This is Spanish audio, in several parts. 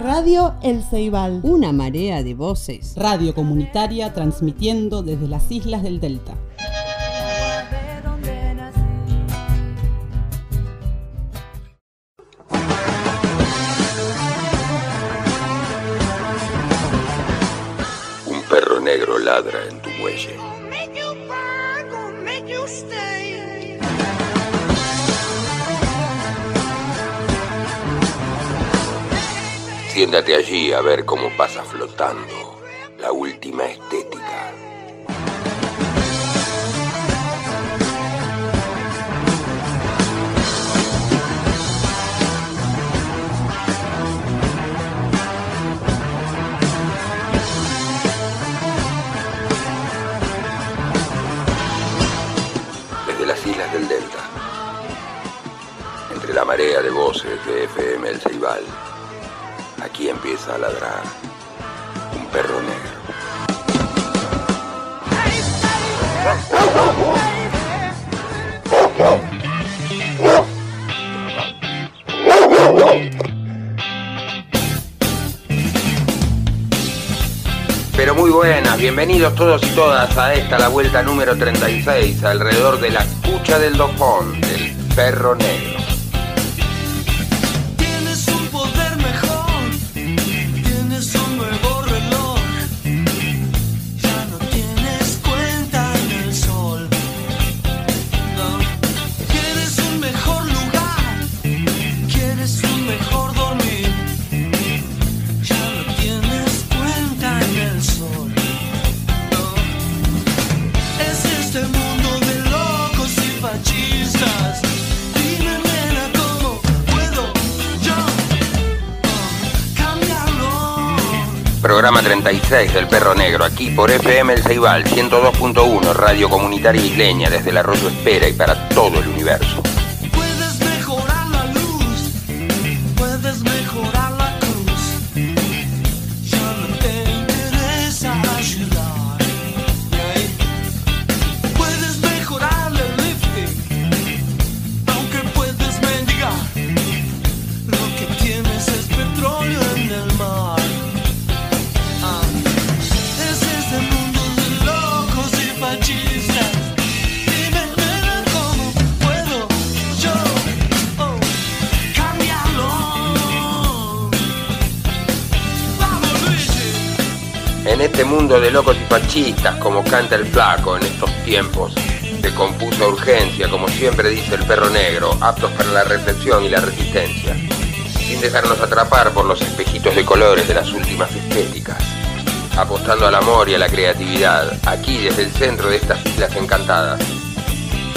Radio El Ceibal. Una marea de voces. Radio comunitaria transmitiendo desde las islas del Delta. Un perro negro ladra en Siéntate allí a ver cómo pasa flotando la última estética. Desde las islas del Delta, entre la marea de voces de FM El Ceibal, aquí empieza a ladrar un perro negro. Pero muy buenas, bienvenidos todos y todas a esta, la vuelta número 36, alrededor de la cucha del dojón, del perro negro. Programa 36 del Perro Negro, aquí por FM El Ceibal 102.1, radio comunitaria isleña desde el Arroyo Espera y para todo el universo. Canta el flaco en estos tiempos de confusa urgencia, como siempre dice el Perro Negro, aptos para la reflexión y la resistencia, sin dejarnos atrapar por los espejitos de colores de las últimas estéticas, apostando al amor y a la creatividad, aquí desde el centro de estas islas encantadas,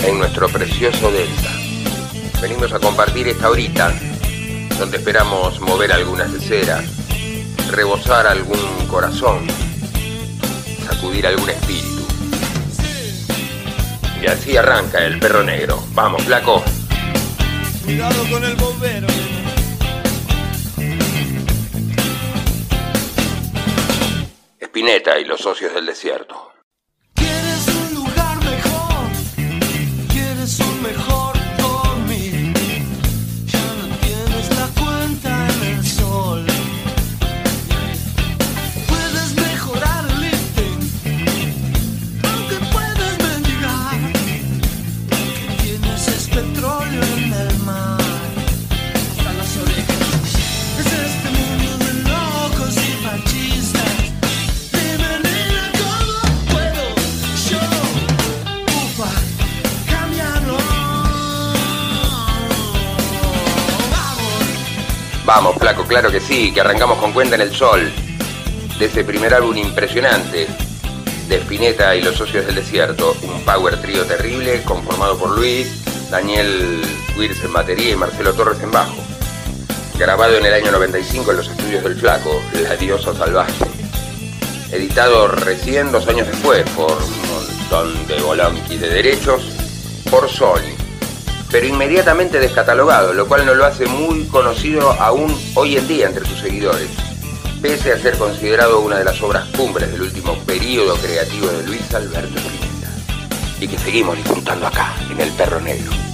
en nuestro precioso delta. Venimos a compartir esta horita, donde esperamos mover algunas esceras, rebosar algún corazón, sacudir algún espíritu. Y así arranca el perro negro. Vamos, flaco. Cuidado con el bombero. Spinetta y los socios del desierto. Flaco, claro que sí, que arrancamos con Cuenta en el Sol, de ese primer álbum impresionante de Spinetta y los socios del desierto, un power trío terrible conformado por Luis, Daniel Wirtz en batería y Marcelo Torres en bajo. Grabado en el año 95 en los estudios del Flaco, La Diosa Salvaje. Editado recién dos años después por un montón de bolonquis de derechos por Sony pero inmediatamente descatalogado, lo cual no lo hace muy conocido aún hoy en día entre sus seguidores, pese a ser considerado una de las obras cumbres del último periodo creativo de Luis Alberto Spinetta, y que seguimos disfrutando acá, en El Perro Negro.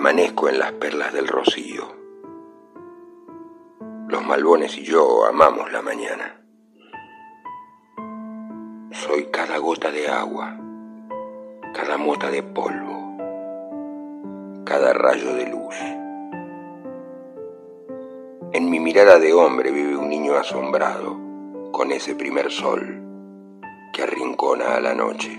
Amanezco en las perlas del rocío. Los malbones y yo amamos la mañana. Soy cada gota de agua, cada mota de polvo, cada rayo de luz. En mi mirada de hombre vive un niño asombrado con ese primer sol que arrincona a la noche.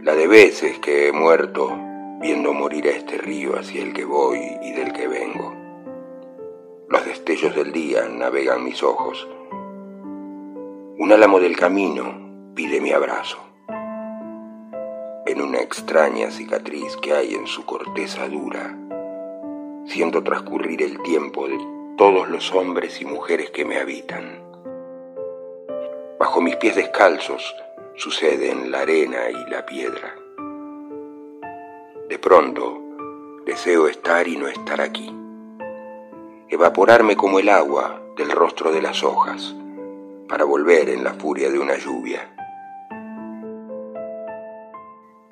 La de veces que he muerto viendo morir a este río hacia el que voy y del que vengo. Los destellos del día navegan mis ojos. Un álamo del camino pide mi abrazo. En una extraña cicatriz que hay en su corteza dura, siento transcurrir el tiempo de todos los hombres y mujeres que me habitan. Bajo mis pies descalzos suceden la arena y la piedra. De pronto, deseo estar y no estar aquí. Evaporarme como el agua del rostro de las hojas para volver en la furia de una lluvia.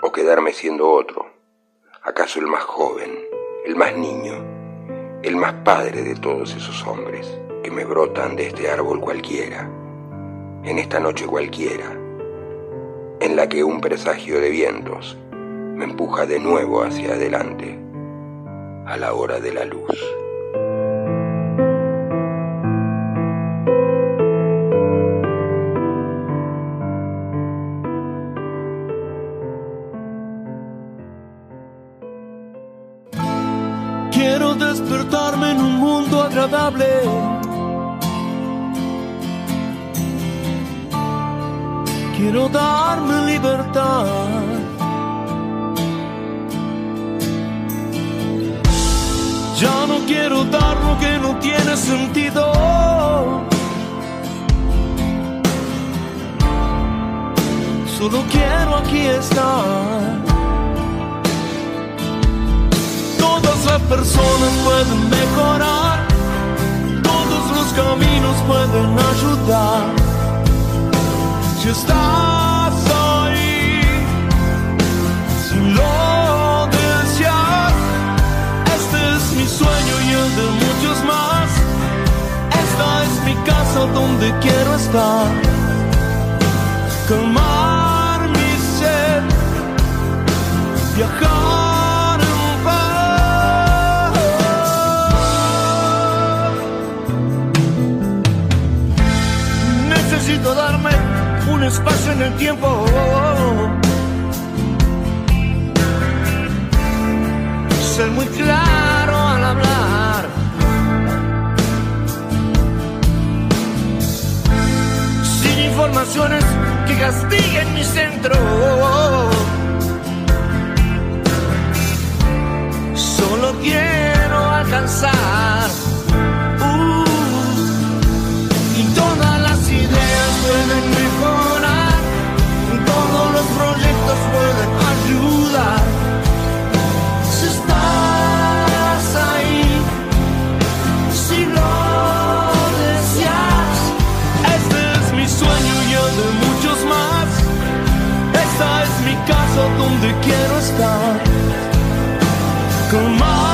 O quedarme siendo otro, acaso el más joven, el más niño, el más padre de todos esos hombres que me brotan de este árbol cualquiera, en esta noche cualquiera, en la que un presagio de vientos me empuja de nuevo hacia adelante a la hora de la luz. Quiero despertarme en un mundo agradable. Quiero darme libertad. Quiero dar lo que no tiene sentido. Solo quiero aquí estar. Todas las personas pueden mejorar, todos los caminos pueden ayudar. Si estás de muchos más. Esta es mi casa donde quiero estar. Calmar mi sed, viajar. Necesito darme un espacio en el tiempo. Ser muy claro Sin informaciones que castiguen mi centro. Solo quiero alcanzar. Uh, y todas las ideas pueden mejorar, todos los proyectos pueden ayudar. Donde quiero estar. Calmar mi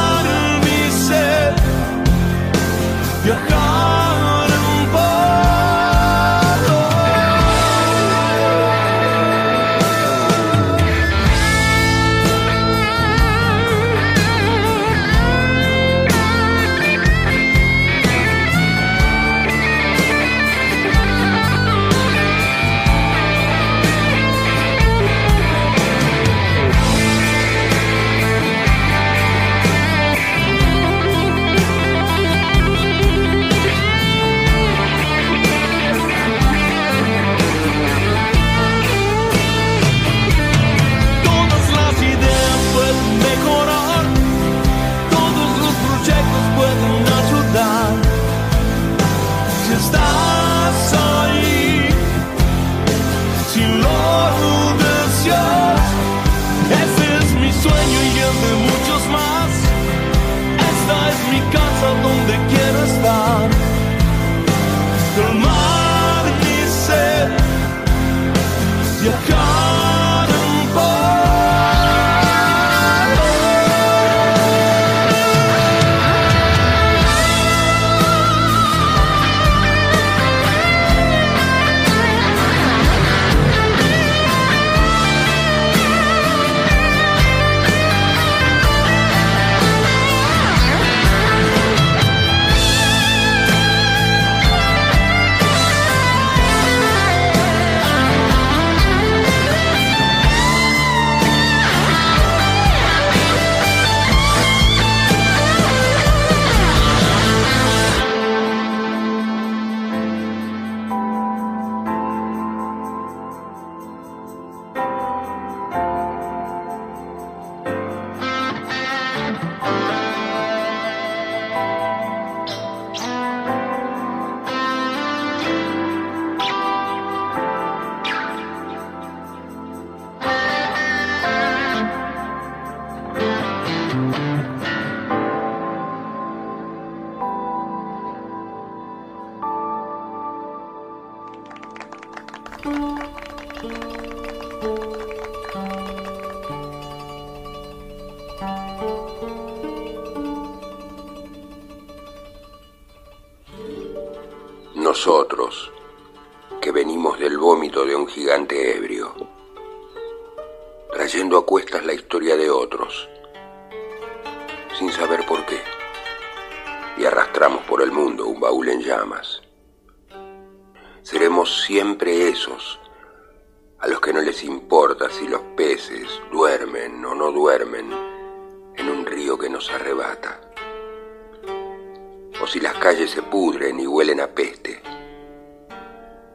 se pudren y huelen a peste,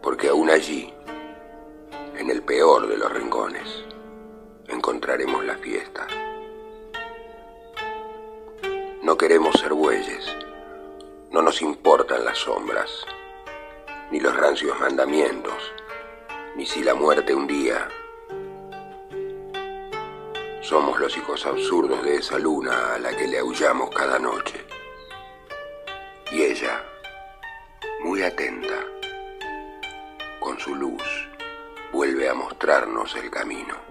porque aún allí, en el peor de los rincones, encontraremos la fiesta. No queremos ser bueyes, no nos importan las sombras, ni los rancios mandamientos, ni si la muerte un día. Somos los hijos absurdos de esa luna a la que le aullamos cada noche. Y ella, muy atenta, con su luz, vuelve a mostrarnos el camino.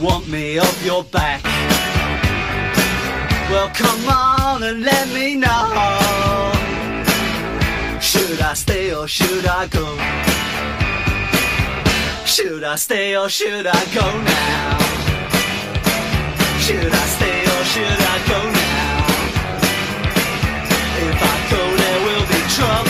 want me off your back, well come on and let me know. Should I stay or should I go? Should I stay or should I go now? Should I stay or should I go now? If I go, there will be trouble.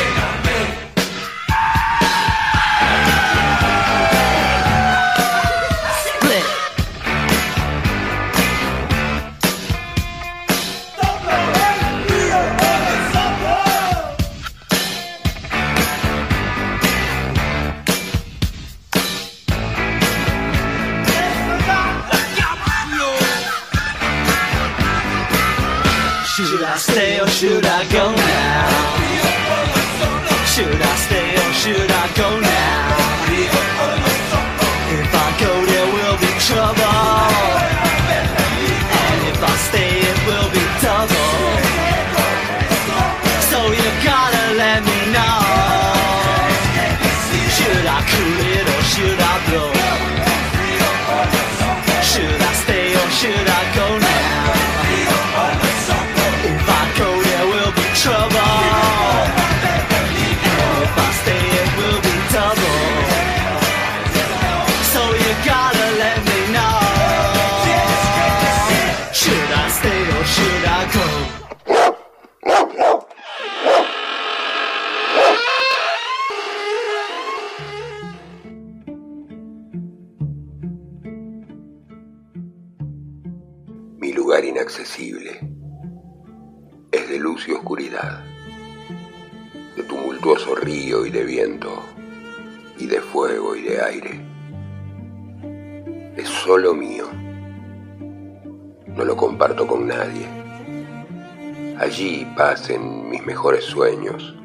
Sueños,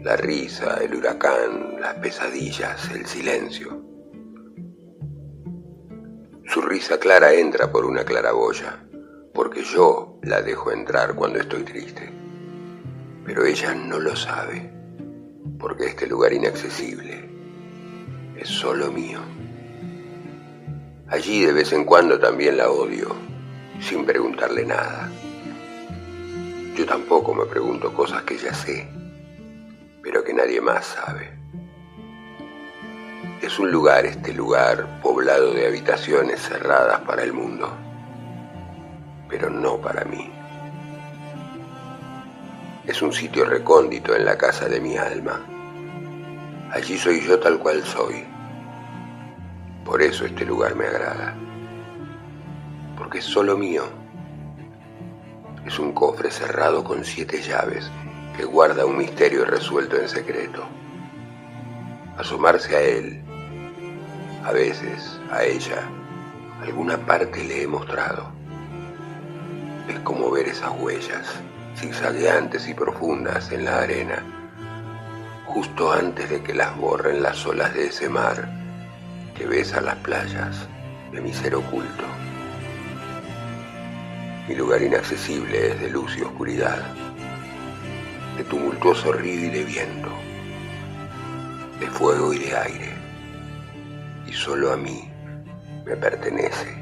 la risa, el huracán, las pesadillas, el silencio. Su risa clara entra por una claraboya, porque yo la dejo entrar cuando estoy triste. Pero ella no lo sabe, porque este lugar inaccesible es solo mío. Allí de vez en cuando también la odio, sin preguntarle nada. Yo tampoco me pregunto cosas que ya sé, pero que nadie más sabe. Es un lugar, este lugar, poblado de habitaciones cerradas para el mundo, pero no para mí. Es un sitio recóndito en la casa de mi alma. Allí soy yo tal cual soy. Por eso este lugar me agrada. Porque es solo mío. Es un cofre cerrado con siete llaves que guarda un misterio resuelto en secreto. Asomarse a él a veces a ella alguna parte le he mostrado. Es como ver esas huellas, zigzagueantes y profundas en la arena, justo antes de que las borren las olas de ese mar que besa las playas de mi ser oculto. Mi lugar inaccesible es de luz y oscuridad, de tumultuoso río y de viento, de fuego y de aire y solo a mí me pertenece.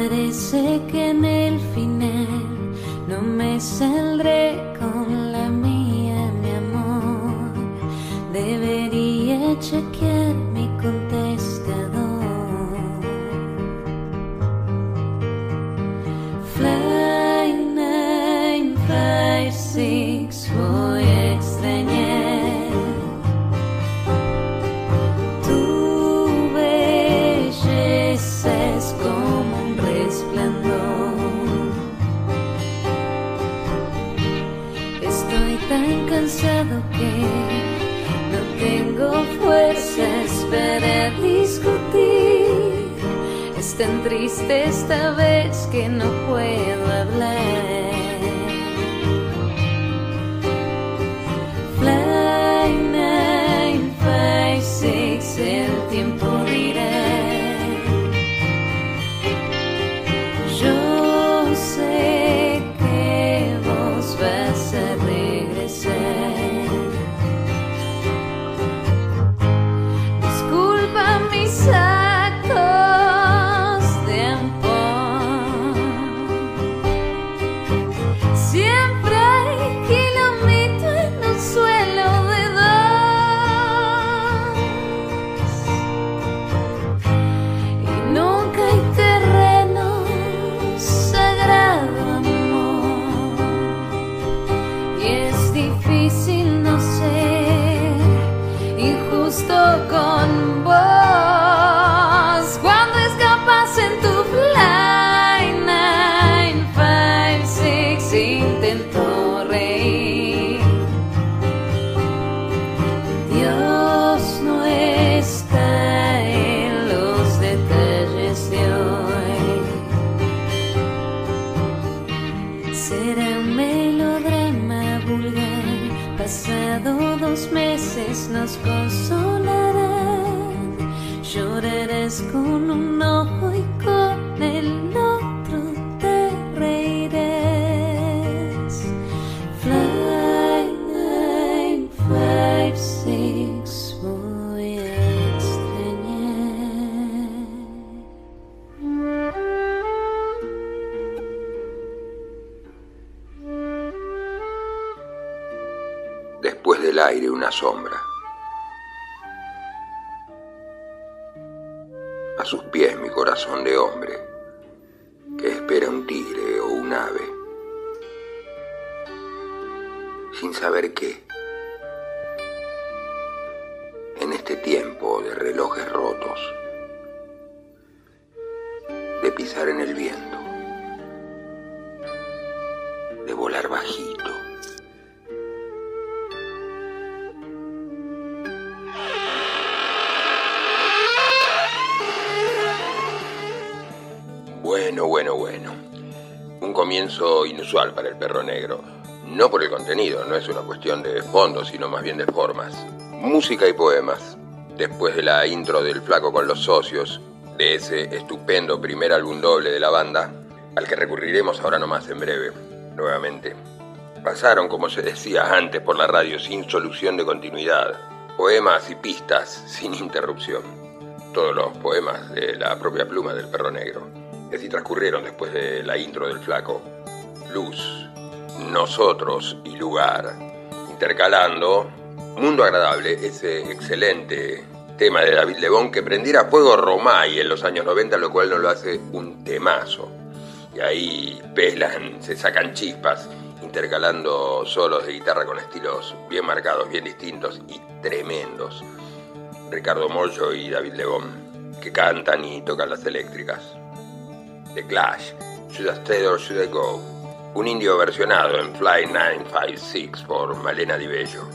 Parece que en el final no me saldré con la mía, mi amor. Debería chequear triste esta vez que no puedo hablar. Cuestión de fondo, sino más bien de formas. Música y poemas. Después de la intro del flaco con los socios, de ese estupendo primer álbum doble de la banda, al que recurriremos ahora nomás en breve, nuevamente. Pasaron, como se decía antes por la radio, sin solución de continuidad. Poemas y pistas sin interrupción. Todos los poemas de la propia pluma del perro negro. Así transcurrieron después de la intro del flaco. Luz, nosotros y lugar. Intercalando Mundo Agradable, ese excelente tema de David Lebón que prendiera fuego Romay en los años 90, lo cual no lo hace un temazo. Y ahí pelan, se sacan chispas, intercalando solos de guitarra con estilos bien marcados, bien distintos y tremendos. Ricardo Mollo y David Lebón, que cantan y tocan las eléctricas. The Clash, Should I Stay or Should I Go? Un indio versionado en Fly 956 por Malena Di Bello.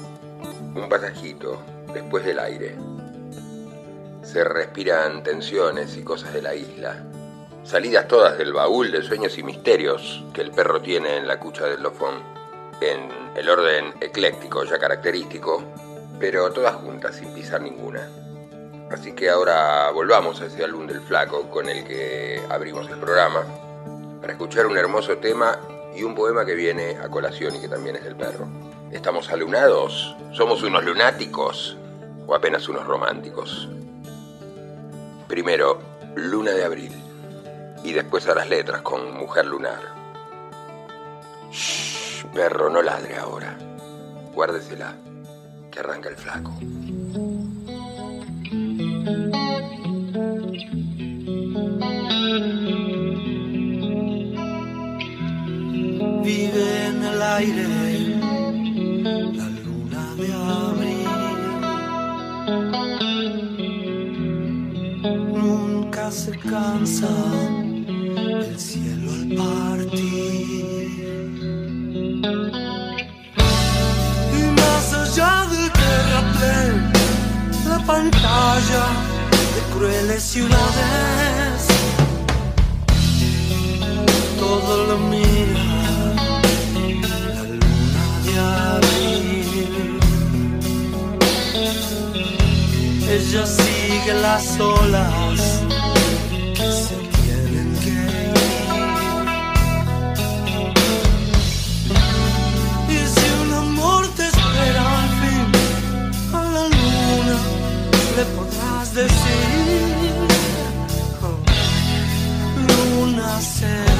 Un pasajito después del aire. Se respiran tensiones y cosas de la isla. Salidas todas del baúl de sueños y misterios que el perro tiene en la cucha del lofón. En el orden ecléctico ya característico, pero todas juntas sin pisar ninguna. Así que ahora volvamos a ese álbum del flaco con el que abrimos el programa para escuchar un hermoso tema y un poema que viene a colación y que también es del perro. ¿Estamos alunados? ¿Somos unos lunáticos? ¿O apenas unos románticos? Primero, Luna de Abril. Y después a las letras con Mujer Lunar. Shh, perro, no ladre ahora. Guárdesela, que arranca el flaco. Vive en el aire la luna de abril. Nunca se cansa el cielo al partir. Y más allá del terraplén, la pantalla de crueles ciudades Ella sigue las olas que se tienen que ir. Y si un amor te espera al fin, a la luna le podrás decir. oh, luna serena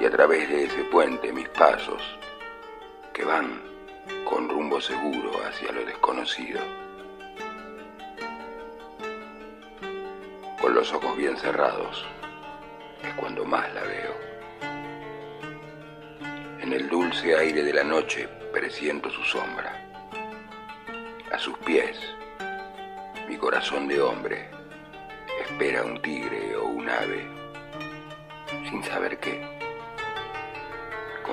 Y a través de ese puente mis pasos, que van con rumbo seguro hacia lo desconocido. Con los ojos bien cerrados es cuando más la veo. En el dulce aire de la noche presiento su sombra. A sus pies, mi corazón de hombre espera un tigre o un ave, sin saber qué,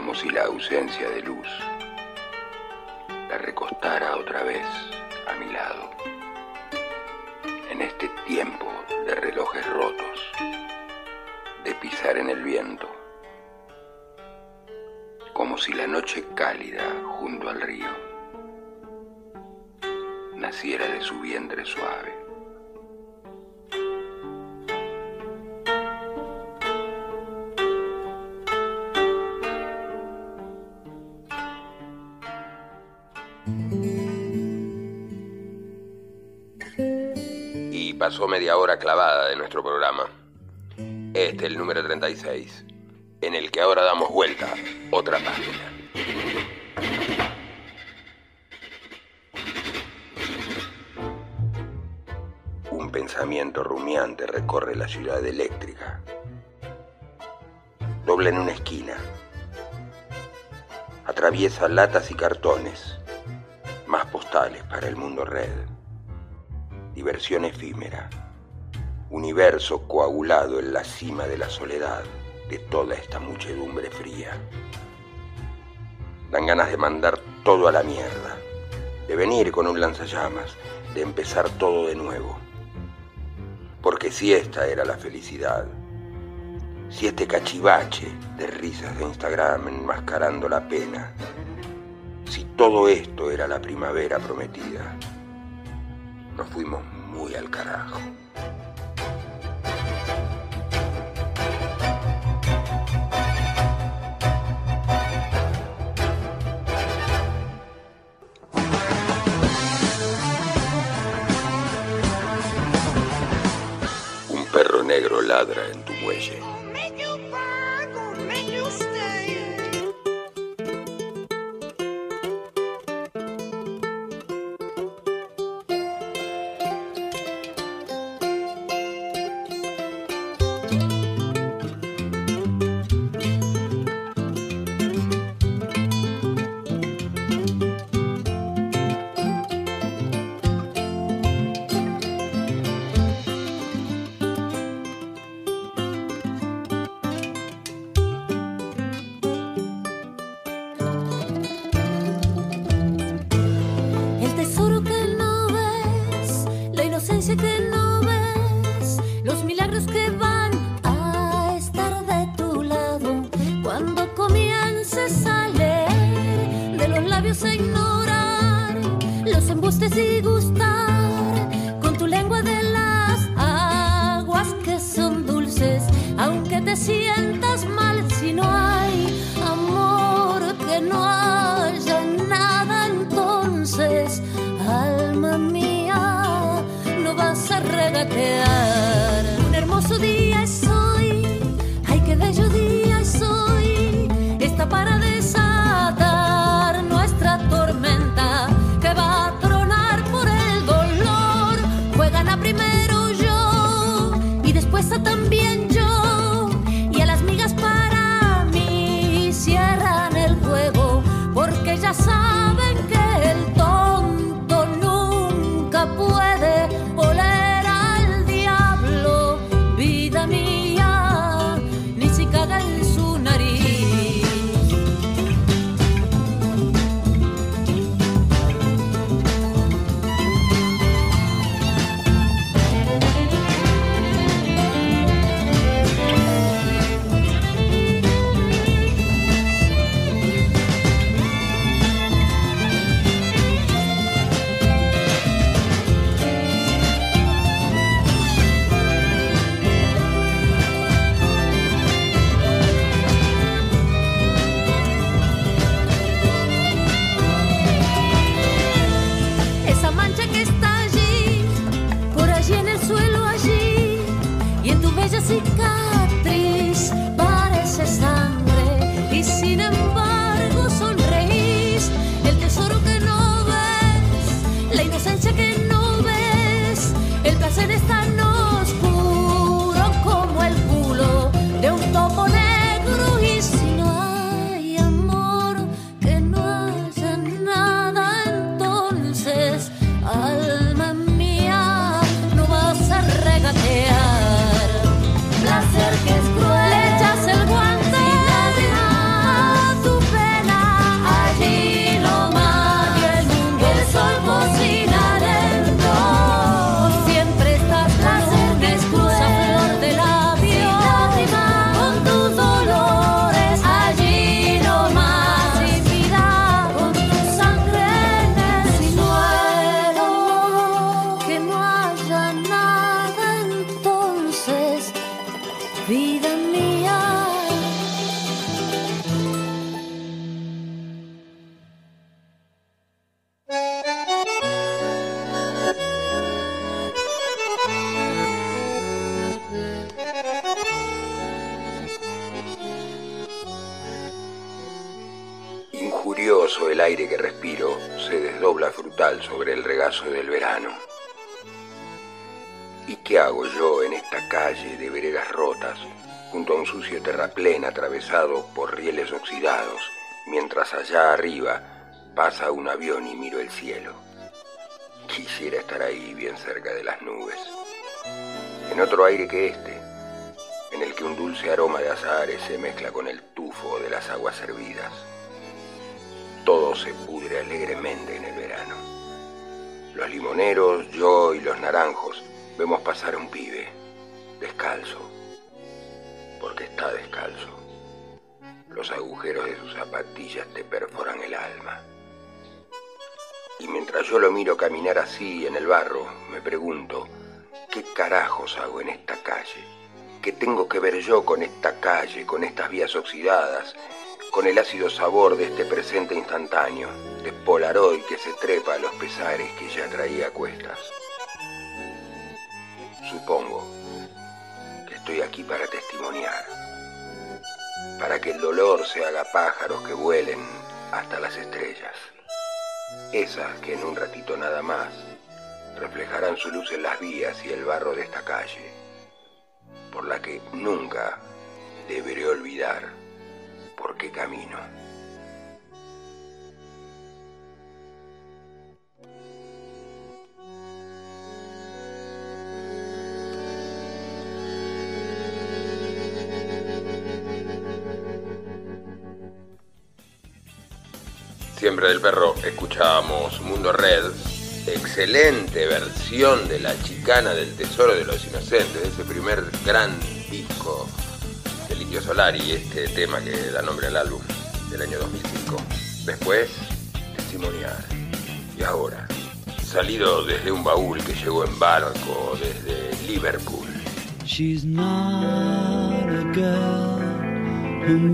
como si la ausencia de luz la recostara otra vez a mi lado. En este tiempo de relojes rotos, de pisar en el viento, como si la noche cálida junto al río naciera de su vientre suave. Media hora clavada de nuestro programa. Este, el número 36, en el que ahora damos vuelta otra página. Un pensamiento rumiante recorre la ciudad eléctrica. Dobla en una esquina. Atraviesa latas y cartones. Más postales para el mundo red. Diversión efímera. Universo coagulado en la cima de la soledad de toda esta muchedumbre fría. Dan ganas de mandar todo a la mierda. De venir con un lanzallamas. De empezar todo de nuevo. Porque si esta era la felicidad, si este cachivache de risas de Instagram enmascarando la pena, si todo esto era la primavera prometida, nos fuimos muy al carajo. Un perro negro ladra en tu muelle. Atravesado por rieles oxidados, mientras allá arriba pasa un avión y miro el cielo? Quisiera estar ahí bien cerca de las nubes, en otro aire que este, en el que un dulce aroma de azahares se mezcla con el tufo de las aguas hervidas. Todo se pudre alegremente en el verano. Los limoneros, yo y los naranjos vemos pasar a un pibe, descalzo, porque está descalzo. Los agujeros de sus zapatillas te perforan el alma. Y mientras yo lo miro caminar así en el barro, me pregunto, ¿qué carajos hago en esta calle? ¿Qué tengo que ver yo con esta calle, con estas vías oxidadas, con el ácido sabor de este presente instantáneo, de Polaroid que se trepa a los pesares que ya traía a cuestas? Supongo que estoy aquí para testimoniar, para que el dolor se haga pájaros que vuelen hasta las estrellas, esas que en un ratito nada más reflejarán su luz en las vías y el barro de esta calle, por la que nunca deberé olvidar por qué camino. Siempre del perro escuchábamos Mundo Red, excelente versión de La Chicana del Tesoro de los Inocentes, ese primer gran disco del Indio Solari, este tema que da nombre al álbum del año 2005. Después, Testimonial. Y ahora, salido desde un baúl que llegó en barco desde Liverpool. She's not a girl who.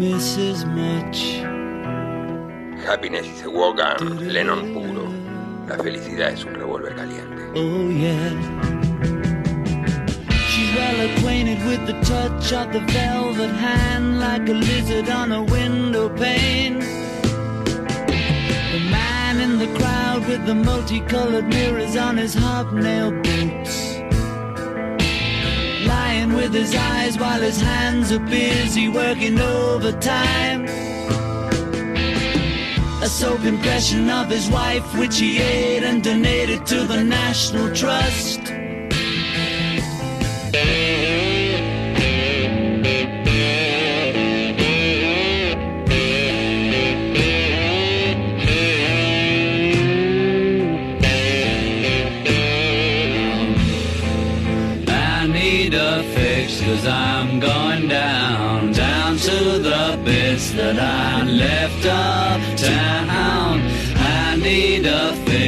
Happiness a Wogan, Lennon puro. La felicidad es un revólver caliente. Oh, yeah. She's well acquainted with the touch of the velvet hand, like a lizard on a window pane. The man in the crowd with the multicolored mirrors on his hobnail boots. Lying with his eyes while his hands are busy working overtime. Soap impression of his wife, which he ate and donated to the National Trust. I need a fix cause I'm going down, down to the bits that I left uptown.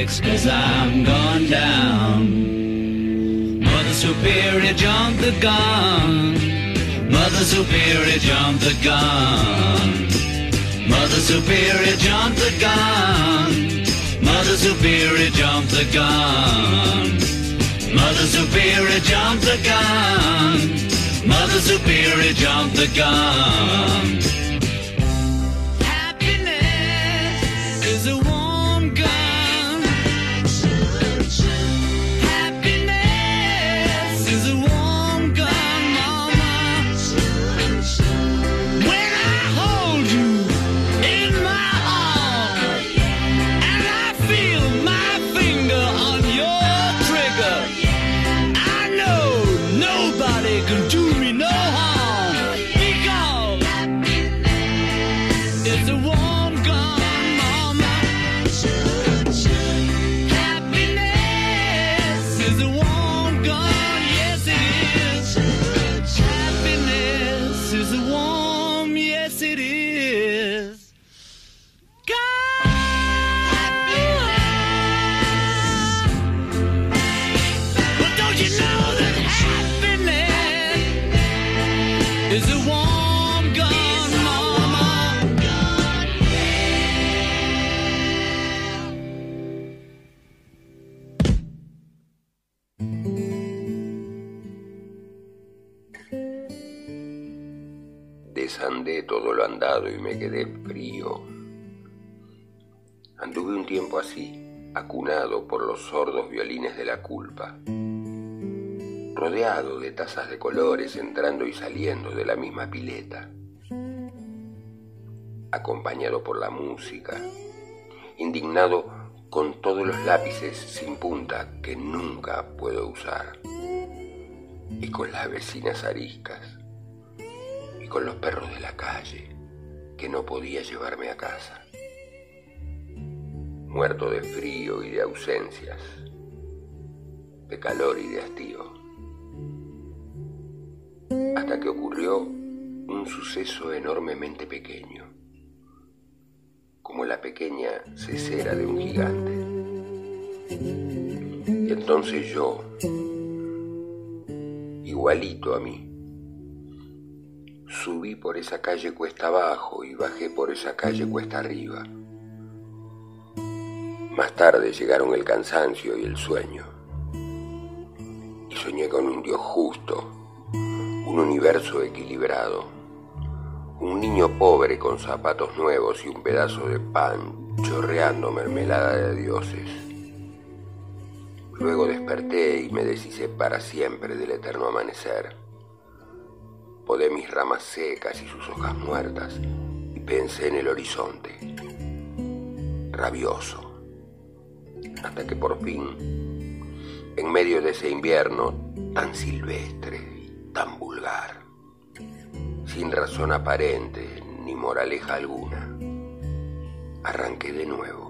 Cause I'm gone down. Mother Superior jumped the gun. Mother Superior jumped the gun. Mother Superior jumped the gun. Mother Superior jumped the gun. Mother Superior jumped the gun. Mother Superior jumped the gun. Así, acunado por los sordos violines de la culpa, rodeado de tazas de colores entrando y saliendo de la misma pileta, acompañado por la música, indignado con todos los lápices sin punta que nunca puedo usar, y con las vecinas ariscas, y con los perros de la calle que no podía llevarme a casa. Muerto de frío y de ausencias, de calor y de hastío. Hasta que ocurrió un suceso enormemente pequeño, como la pequeña cesera de un gigante. Y entonces yo, igualito a mí, Subí por esa calle cuesta abajo y bajé por esa calle cuesta arriba. Más tarde llegaron el cansancio y el sueño. Y soñé con un Dios justo, un universo equilibrado, un niño pobre con zapatos nuevos y un pedazo de pan chorreando mermelada de dioses. Luego desperté y me deshice para siempre del eterno amanecer podé mis ramas secas y sus hojas muertas y pensé en el horizonte, rabioso, hasta que por fin, en medio de ese invierno tan silvestre tan vulgar, sin razón aparente ni moraleja alguna, arranqué de nuevo.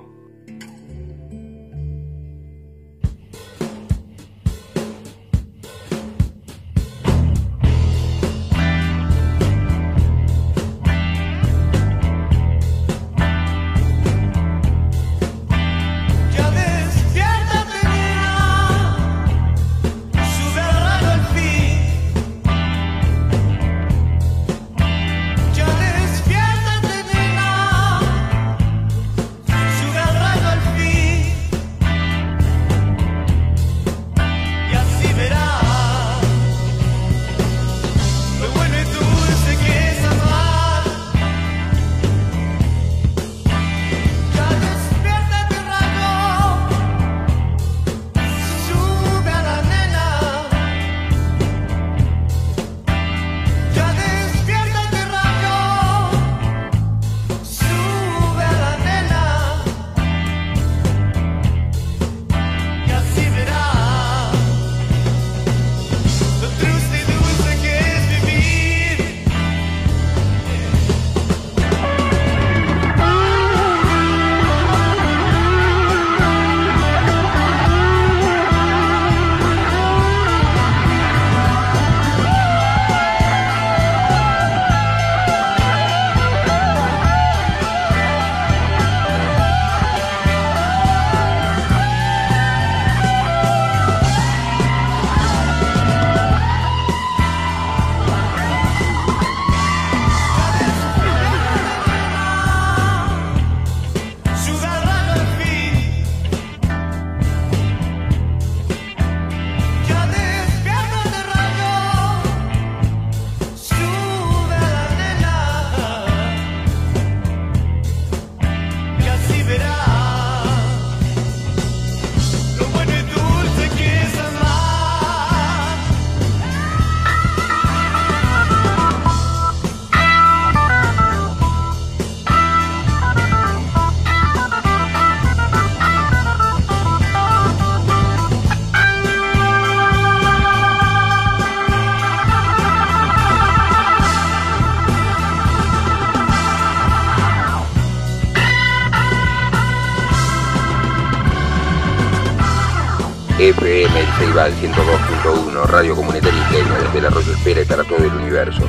FM El Ceibal 102.1, Radio Comunitaria Isleña desde el Arroyo Espera y para todo el universo.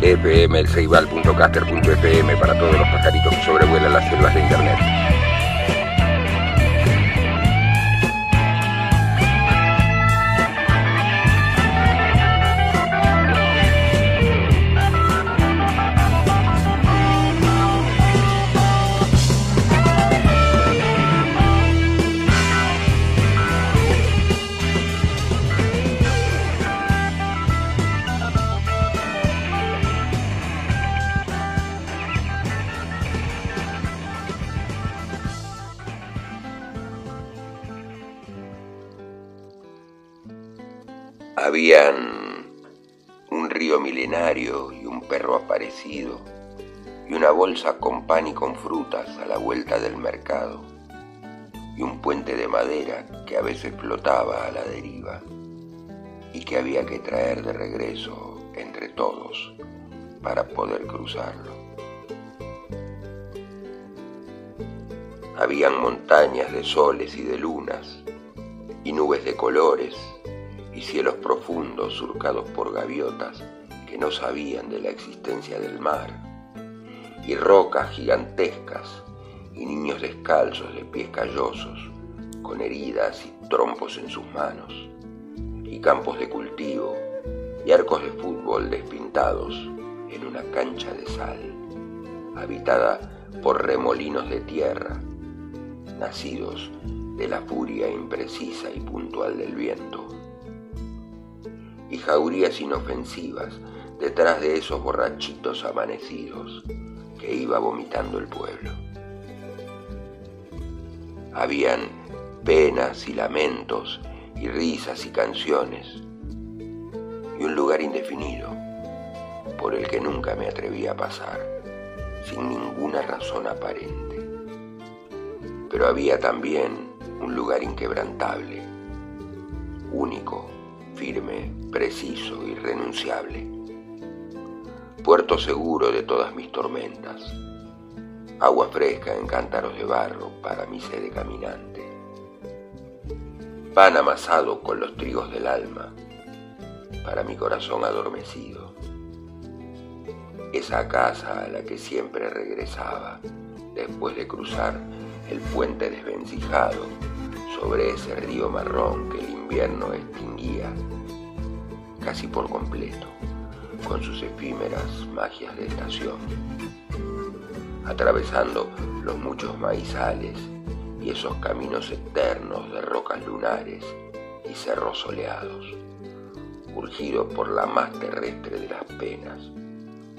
FM El Ceibal.caster.fm para todos los pajaritos que sobrevuelan las selvas de Internet. Y una bolsa con pan y con frutas a la vuelta del mercado. Y un puente de madera que a veces flotaba a la deriva. Y que había que traer de regreso entre todos para poder cruzarlo. Habían montañas de soles y de lunas y nubes de colores y cielos profundos surcados por gaviotas que no sabían de la existencia del mar, y rocas gigantescas y niños descalzos de pies callosos, con heridas y trompos en sus manos, y campos de cultivo y arcos de fútbol despintados en una cancha de sal, habitada por remolinos de tierra, nacidos de la furia imprecisa y puntual del viento y jaurías inofensivas detrás de esos borrachitos amanecidos que iba vomitando el pueblo. Habían penas y lamentos y risas y canciones y un lugar indefinido por el que nunca me atreví a pasar sin ninguna razón aparente. Pero había también un lugar inquebrantable, único firme, preciso, irrenunciable. Puerto seguro de todas mis tormentas. Agua fresca en cántaros de barro para mi sede caminante. Pan amasado con los trigos del alma para mi corazón adormecido. Esa casa a la que siempre regresaba después de cruzar el puente desvencijado sobre ese río marrón que el invierno extinguía casi por completo, con sus efímeras magias de estación, atravesando los muchos maizales y esos caminos eternos de rocas lunares y cerros soleados, urgido por la más terrestre de las penas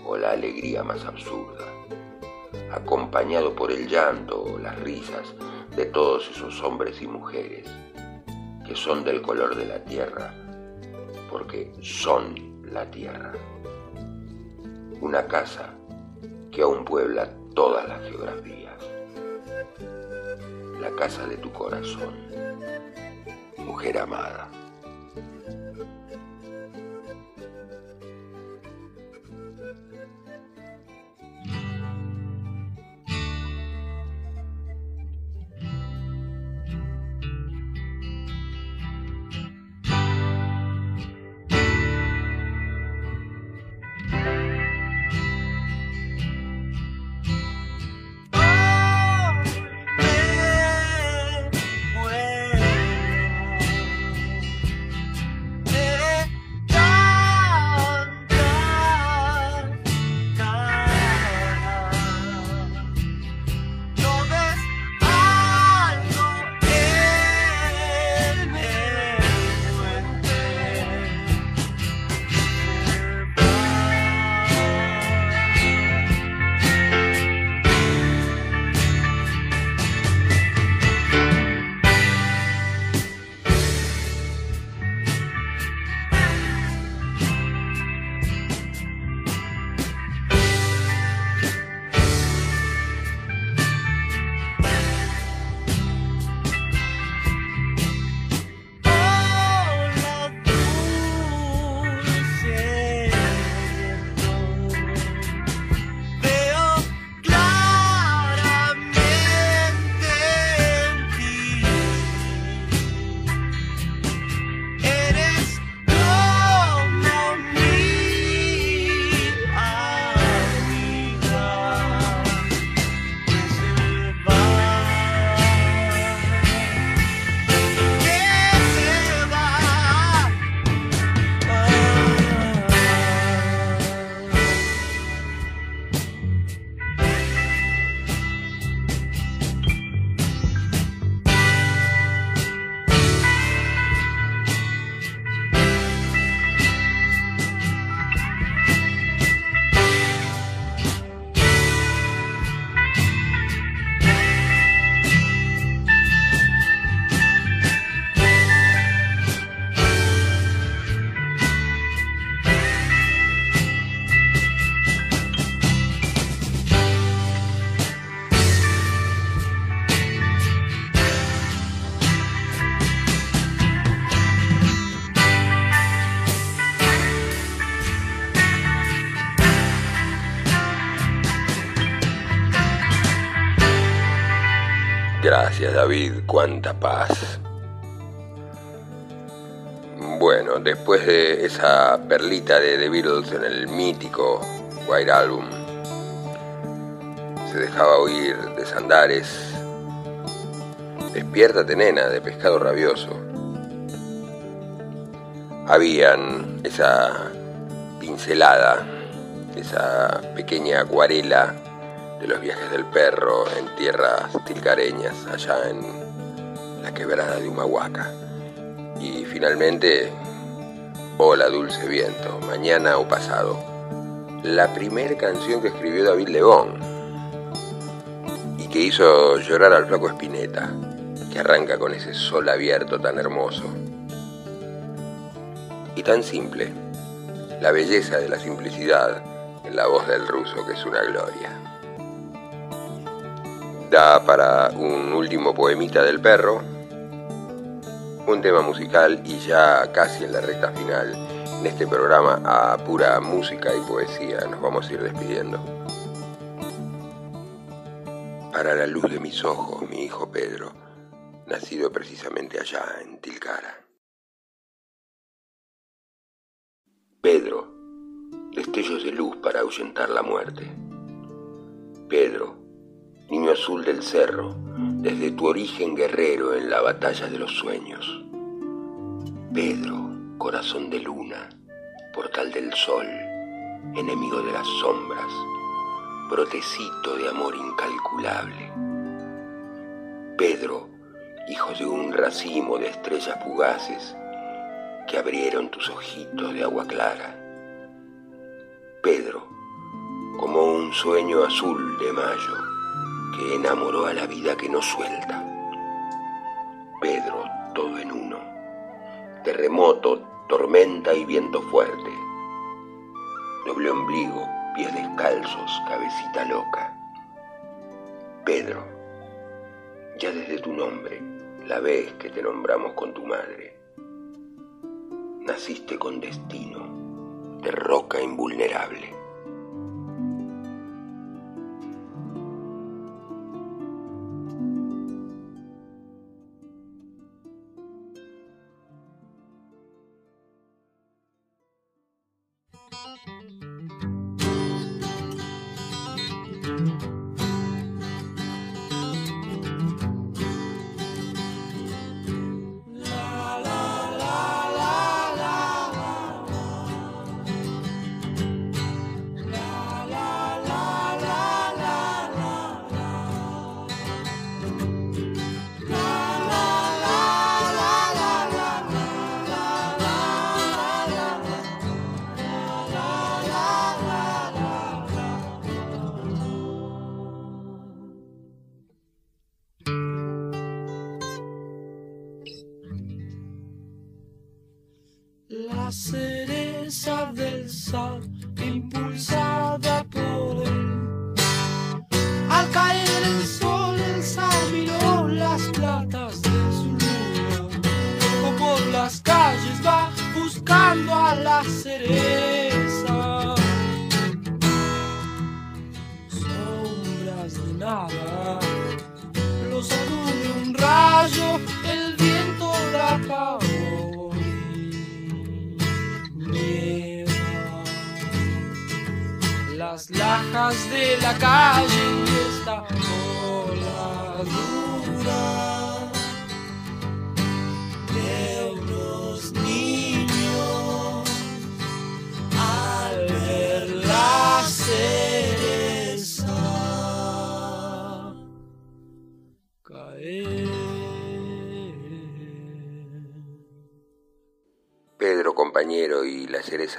o la alegría más absurda, acompañado por el llanto o las risas de todos esos hombres y mujeres que son del color de la tierra, porque son la tierra. Una casa que aún puebla todas las geografías. La casa de tu corazón, mujer amada. David, cuánta paz. Bueno, después de esa perlita de The Beatles en el mítico White Album, se dejaba oír de Sandares, Despiértate nena de Pescado Rabioso. Habían esa pincelada, esa pequeña acuarela de los viajes del perro en tierras tilcareñas, allá en la quebrada de Humahuaca. Y finalmente, Hola Dulce Viento, mañana o pasado. La primera canción que escribió David Lebón y que hizo llorar al flaco Espineta, que arranca con ese sol abierto tan hermoso. Y tan simple, la belleza de la simplicidad en la voz del ruso, que es una gloria para un último poemita del perro, un tema musical y ya casi en la recta final, en este programa a pura música y poesía, nos vamos a ir despidiendo. Para la luz de mis ojos, mi hijo Pedro, nacido precisamente allá en Tilcara. Pedro, destellos de luz para ahuyentar la muerte. Pedro, niño azul del cerro, desde tu origen guerrero en la batalla de los sueños. Pedro, corazón de luna, portal del sol, enemigo de las sombras, brotecito de amor incalculable. Pedro, hijo de un racimo de estrellas fugaces que abrieron tus ojitos de agua clara. Pedro, como un sueño azul de mayo que enamoró a la vida que no suelta. Pedro, todo en uno. Terremoto, tormenta y viento fuerte. Doble ombligo, pies descalzos, cabecita loca. Pedro, ya desde tu nombre, la vez que te nombramos con tu madre, naciste con destino de roca invulnerable.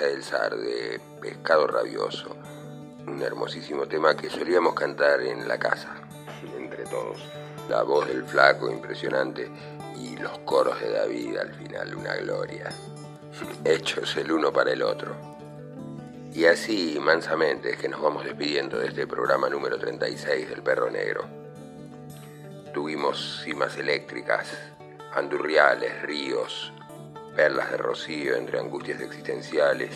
Cereza del zar de Pescado Rabioso un hermosísimo tema que solíamos cantar en la casa, entre todos. La voz del flaco impresionante y los coros de David al final, una gloria. Hechos el uno para el otro. Y así, mansamente, es que nos vamos despidiendo de este programa número 36 del Perro Negro. Tuvimos cimas eléctricas, andurriales, ríos, perlas de rocío entre angustias existenciales,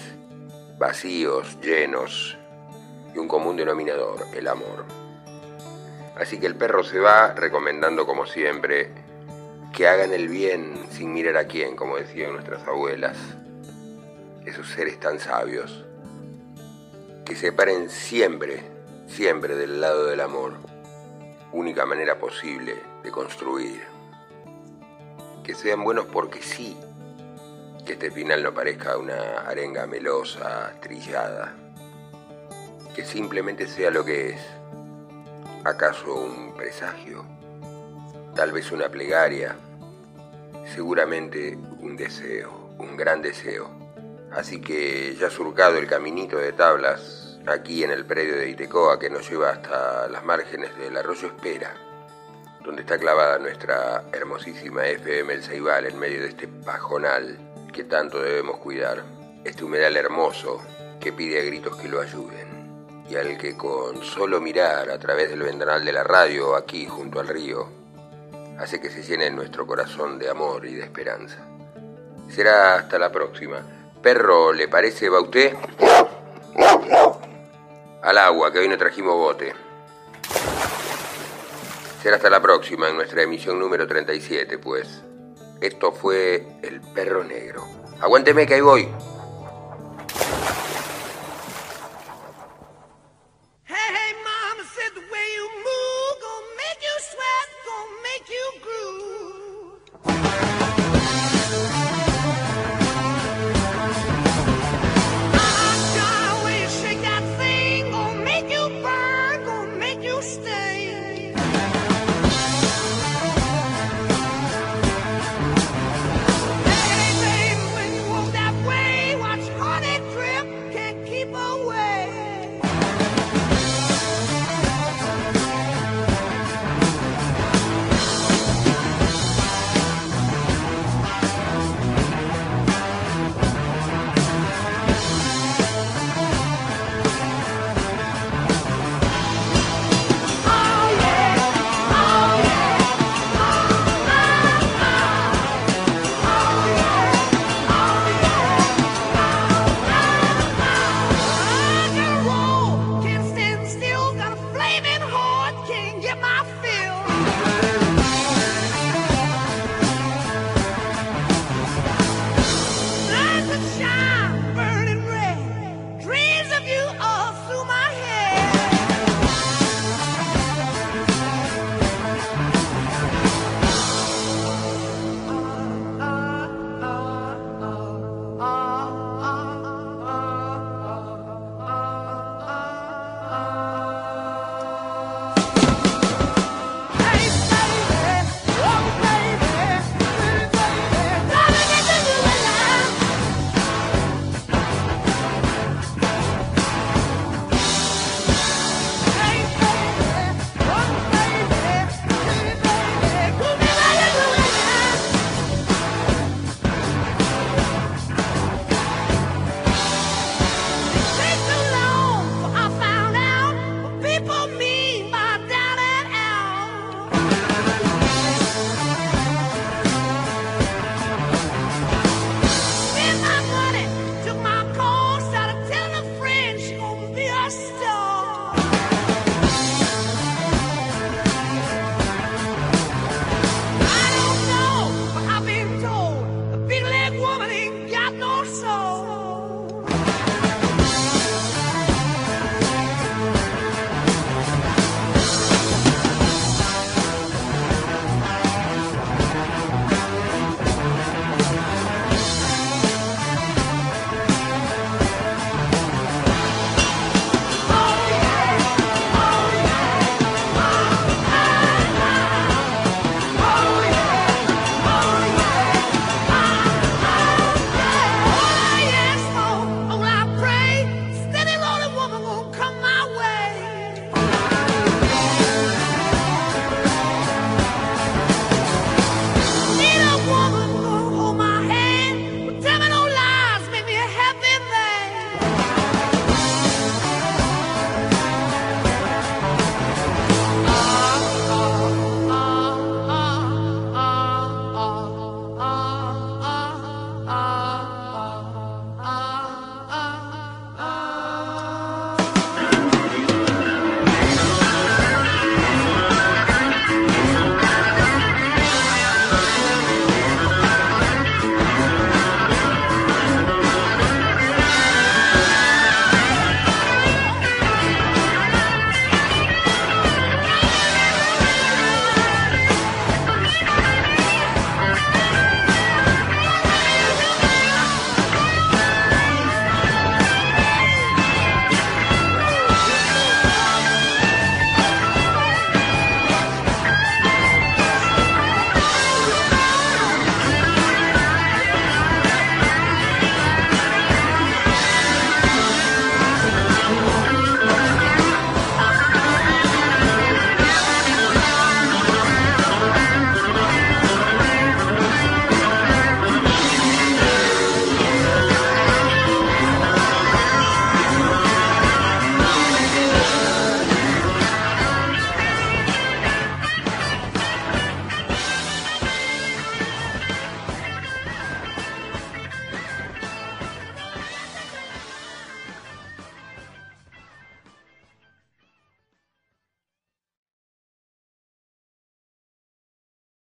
vacíos, llenos, y un común denominador, el amor. Así que el perro se va recomendando como siempre que hagan el bien sin mirar a quién, como decían nuestras abuelas, esos seres tan sabios, que se paren siempre, siempre del lado del amor, única manera posible de construir, que sean buenos porque sí, que este final no parezca una arenga melosa, trillada, que simplemente sea lo que es, acaso un presagio, tal vez una plegaria, seguramente un deseo, un gran deseo. Así que ya surcado el caminito de tablas aquí en el predio de Itecoa que nos lleva hasta las márgenes del arroyo Espera, donde está clavada nuestra hermosísima FM El Ceibal en medio de este pajonal que tanto debemos cuidar, este humedal hermoso que pide a gritos que lo ayuden y al que con solo mirar a través del ventanal de la radio aquí junto al río hace que se llene nuestro corazón de amor y de esperanza. Será hasta la próxima. Perro, ¿le parece, usted? Al agua, que hoy no trajimos bote. Será hasta la próxima en nuestra emisión número 37, pues. Esto fue El Perro Negro. Aguánteme que ahí voy.